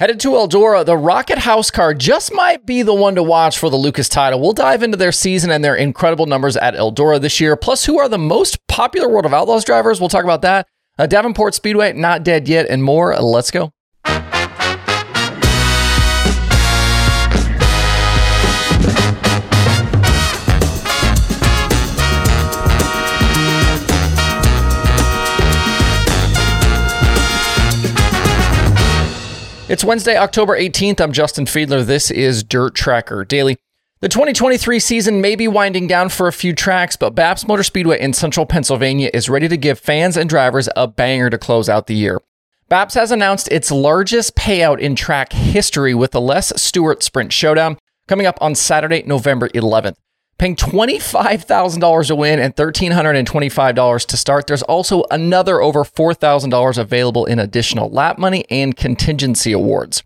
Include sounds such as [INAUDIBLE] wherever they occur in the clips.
Headed to Eldora, the Rocket House car just might be the one to watch for the Lucas title. We'll dive into their season and their incredible numbers at Eldora this year, plus who are the most popular World of Outlaws drivers. We'll talk about that. Uh, Davenport Speedway, not dead yet, and more. Let's go. It's Wednesday, October 18th. I'm Justin Fiedler. This is Dirt Tracker Daily. The 2023 season may be winding down for a few tracks, but BAPS Motor Speedway in central Pennsylvania is ready to give fans and drivers a banger to close out the year. BAPS has announced its largest payout in track history with the Les Stewart Sprint Showdown coming up on Saturday, November 11th paying $25,000 to win and $1,325 to start. There's also another over $4,000 available in additional lap money and contingency awards.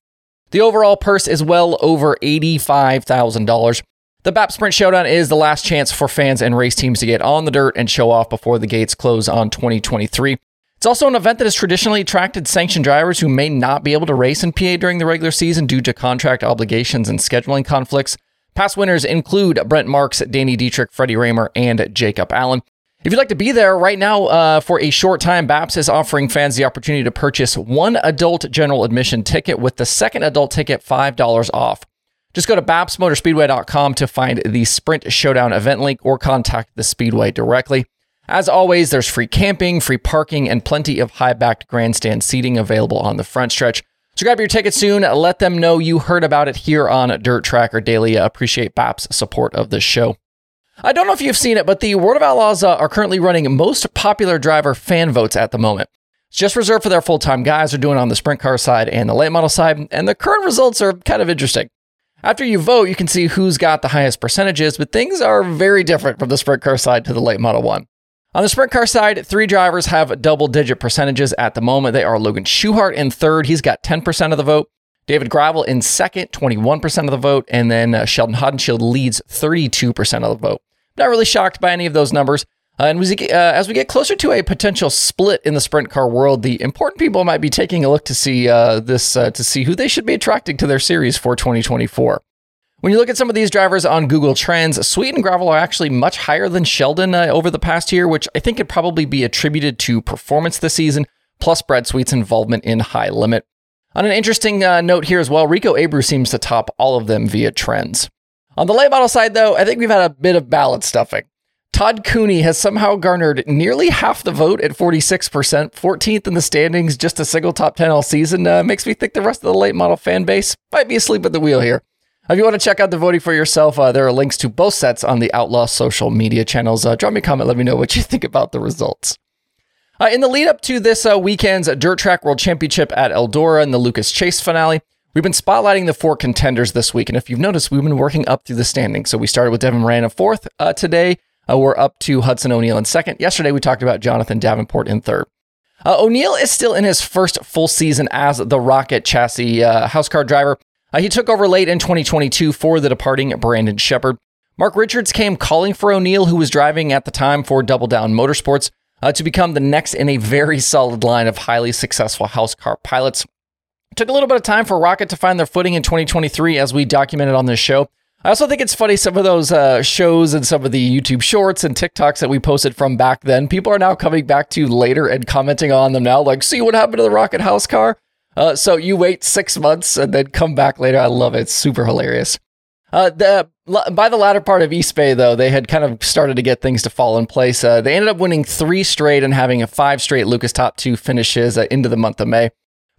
The overall purse is well over $85,000. The BAP Sprint Showdown is the last chance for fans and race teams to get on the dirt and show off before the gates close on 2023. It's also an event that has traditionally attracted sanctioned drivers who may not be able to race in PA during the regular season due to contract obligations and scheduling conflicts. Past winners include Brent Marks, Danny Dietrich, Freddie Rahmer, and Jacob Allen. If you'd like to be there right now uh, for a short time, BAPS is offering fans the opportunity to purchase one adult general admission ticket with the second adult ticket $5 off. Just go to bapsmotorspeedway.com to find the Sprint Showdown event link or contact the Speedway directly. As always, there's free camping, free parking, and plenty of high backed grandstand seating available on the front stretch. So grab your ticket soon. Let them know you heard about it here on Dirt Tracker Daily. appreciate BAP's support of this show. I don't know if you've seen it, but the World of Outlaws uh, are currently running most popular driver fan votes at the moment. It's just reserved for their full time guys. They're doing on the sprint car side and the late model side, and the current results are kind of interesting. After you vote, you can see who's got the highest percentages, but things are very different from the sprint car side to the late model one. On the sprint car side, three drivers have double digit percentages at the moment. They are Logan Schuchart in third. He's got 10% of the vote. David Gravel in second, 21% of the vote. And then uh, Sheldon Haudenschild leads 32% of the vote. Not really shocked by any of those numbers. Uh, and we, uh, as we get closer to a potential split in the sprint car world, the important people might be taking a look to see uh, this uh, to see who they should be attracting to their series for 2024. When you look at some of these drivers on Google Trends, Sweet and Gravel are actually much higher than Sheldon uh, over the past year, which I think could probably be attributed to performance this season, plus Brad Sweet's involvement in High Limit. On an interesting uh, note here as well, Rico Abreu seems to top all of them via trends. On the late model side, though, I think we've had a bit of ballot stuffing. Todd Cooney has somehow garnered nearly half the vote at 46%, 14th in the standings, just a single top 10 all season. Uh, makes me think the rest of the late model fan base might be asleep at the wheel here. If you want to check out the voting for yourself, uh, there are links to both sets on the Outlaw social media channels. Uh, drop me a comment, let me know what you [LAUGHS] think about the results. Uh, in the lead up to this uh, weekend's Dirt Track World Championship at Eldora and the Lucas Chase finale, we've been spotlighting the four contenders this week. And if you've noticed, we've been working up through the standings. So we started with Devin Moran in fourth. Uh, today, uh, we're up to Hudson O'Neal in second. Yesterday, we talked about Jonathan Davenport in third. Uh, O'Neal is still in his first full season as the Rocket chassis uh, house car driver. Uh, he took over late in 2022 for the departing Brandon Sheppard. Mark Richards came calling for O'Neal, who was driving at the time for Double Down Motorsports, uh, to become the next in a very [LAUGHS] solid line of highly successful house car pilots. It took a little bit of time for Rocket to find their footing in 2023, as we documented on this show. I also think it's funny some of those uh, shows and some of the YouTube shorts and TikToks that we posted from back then. People are now coming back to later and commenting on them now, like, see what happened to the Rocket House car? Uh, so you wait six months and then come back later. I love it. It's super hilarious. Uh, the by the latter part of East Bay, though, they had kind of started to get things to fall in place. Uh, they ended up winning three straight and having a five straight Lucas Top Two finishes uh, into the month of May.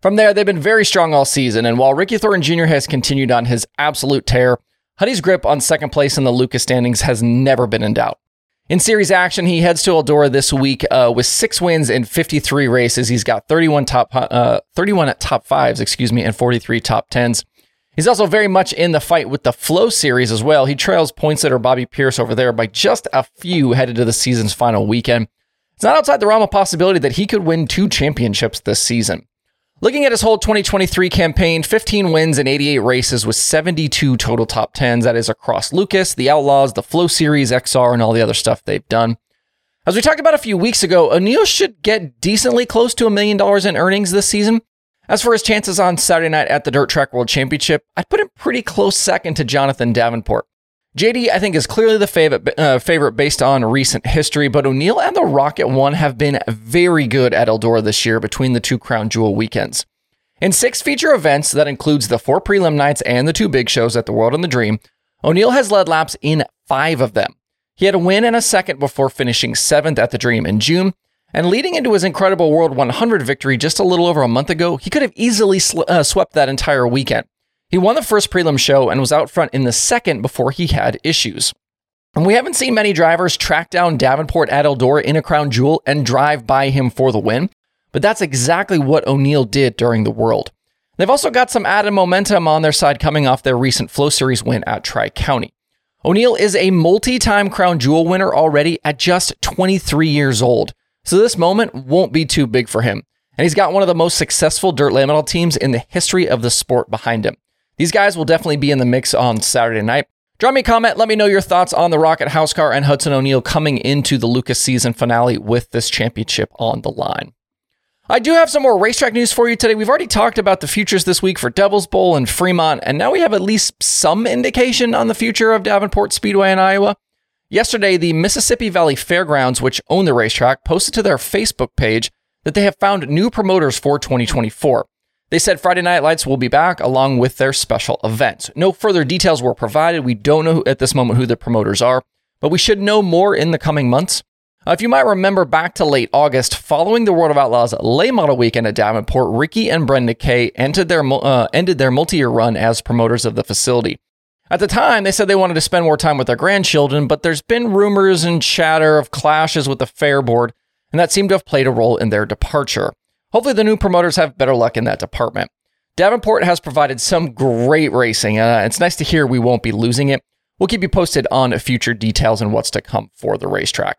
From there, they've been very strong all season. And while Ricky Thornton Jr. has continued on his absolute tear, Huddy's grip on second place in the Lucas standings has never been in doubt. In series action, he heads to Eldora this week uh, with six wins in 53 races. He's got 31 top uh, 31 at top fives, excuse me, and 43 top tens. He's also very much in the fight with the Flow Series as well. He trails points leader Bobby Pierce over there by just a few headed to the season's final weekend. It's not outside the realm of possibility that he could win two championships this season. Looking at his whole 2023 campaign, 15 wins in 88 races with 72 total top 10s. That is across Lucas, the Outlaws, the Flow Series, XR, and all the other stuff they've done. As we talked about a few weeks ago, O'Neal should get decently close to a million dollars in earnings this season. As for his chances on Saturday night at the Dirt Track World Championship, I'd put him pretty close second to Jonathan Davenport. JD, I think, is clearly the favorite, uh, favorite based on recent history, but O'Neal and the Rocket One have been very good at Eldora this year between the two Crown Jewel weekends. In six feature events, that includes the four prelim nights and the two big shows at the World and the Dream, O'Neal has led laps in five of them. He had a win and a second before finishing seventh at the Dream in June, and leading into his incredible World 100 victory just a little over a month ago, he could have easily sl- uh, swept that entire weekend. He won the first prelim show and was out front in the second before he had issues. And we haven't seen many drivers track down Davenport at Eldora in a crown jewel and drive by him for the win, but that's exactly what O'Neal did during the World. They've also got some added momentum on their side coming off their recent Flow Series win at Tri County. O'Neal is a multi time crown jewel winner already at just 23 years old, so this moment won't be too big for him. And he's got one of the most successful dirt model teams in the history of the sport behind him. These guys will definitely be in the mix on Saturday night. Drop me a comment. Let me know your thoughts on the Rocket House Car and Hudson O'Neal coming into the Lucas season finale with this championship on the line. I do have some more racetrack news for you today. We've already talked about the futures this week for Devil's Bowl and Fremont, and now we have at least some indication on the future of Davenport Speedway in Iowa. Yesterday, the Mississippi Valley Fairgrounds, which own the racetrack, posted to their Facebook page that they have found new promoters for 2024. They said Friday Night Lights will be back along with their special event. No further details were provided. We don't know at this moment who the promoters are, but we should know more in the coming months. Uh, if you might remember back to late August, following the World of Outlaws late model weekend at Davenport, Ricky and Brenda Kay ended their, uh, ended their multi year run as promoters of the facility. At the time, they said they wanted to spend more time with their grandchildren, but there's been rumors and chatter of clashes with the fair board, and that seemed to have played a role in their departure. Hopefully, the new promoters have better luck in that department. Davenport has provided some great racing. Uh, it's nice to hear we won't be losing it. We'll keep you posted on future details and what's to come for the racetrack.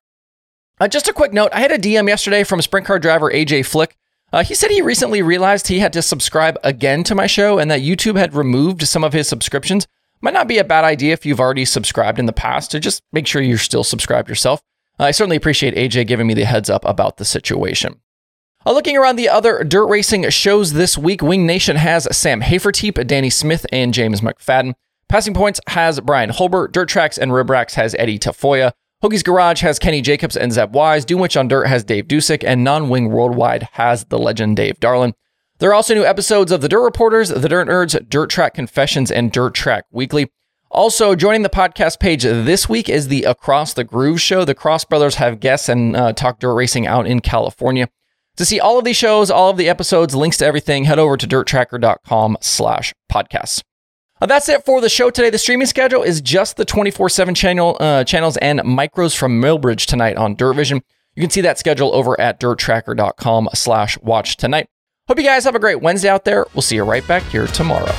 Uh, just a quick note I had a DM yesterday from sprint car driver AJ Flick. Uh, he said he recently realized he had to subscribe again to my show and that YouTube had removed some of his subscriptions. Might not be a bad idea if you've already subscribed in the past to just make sure you're still subscribed yourself. I certainly appreciate AJ giving me the heads up about the situation. Uh, looking around the other dirt racing shows this week, Wing Nation has Sam Hafertepe, Danny Smith, and James McFadden. Passing Points has Brian Holbert. Dirt Tracks and Rib Racks has Eddie Tafoya. Hoagie's Garage has Kenny Jacobs and Zeb Wise. Dunwich on Dirt has Dave Dusick. And Non Wing Worldwide has the legend Dave Darland. There are also new episodes of The Dirt Reporters, The Dirt Nerds, Dirt Track Confessions, and Dirt Track Weekly. Also, joining the podcast page this week is the Across the Groove show. The Cross Brothers have guests and uh, talk dirt racing out in California. To see all of these shows, all of the episodes, links to everything, head over to dirttracker.com slash podcasts. Uh, that's it for the show today. The streaming schedule is just the 24-7 channel uh, channels and micros from Millbridge tonight on Dirt Vision. You can see that schedule over at dirttracker.com slash watch tonight. Hope you guys have a great Wednesday out there. We'll see you right back here tomorrow.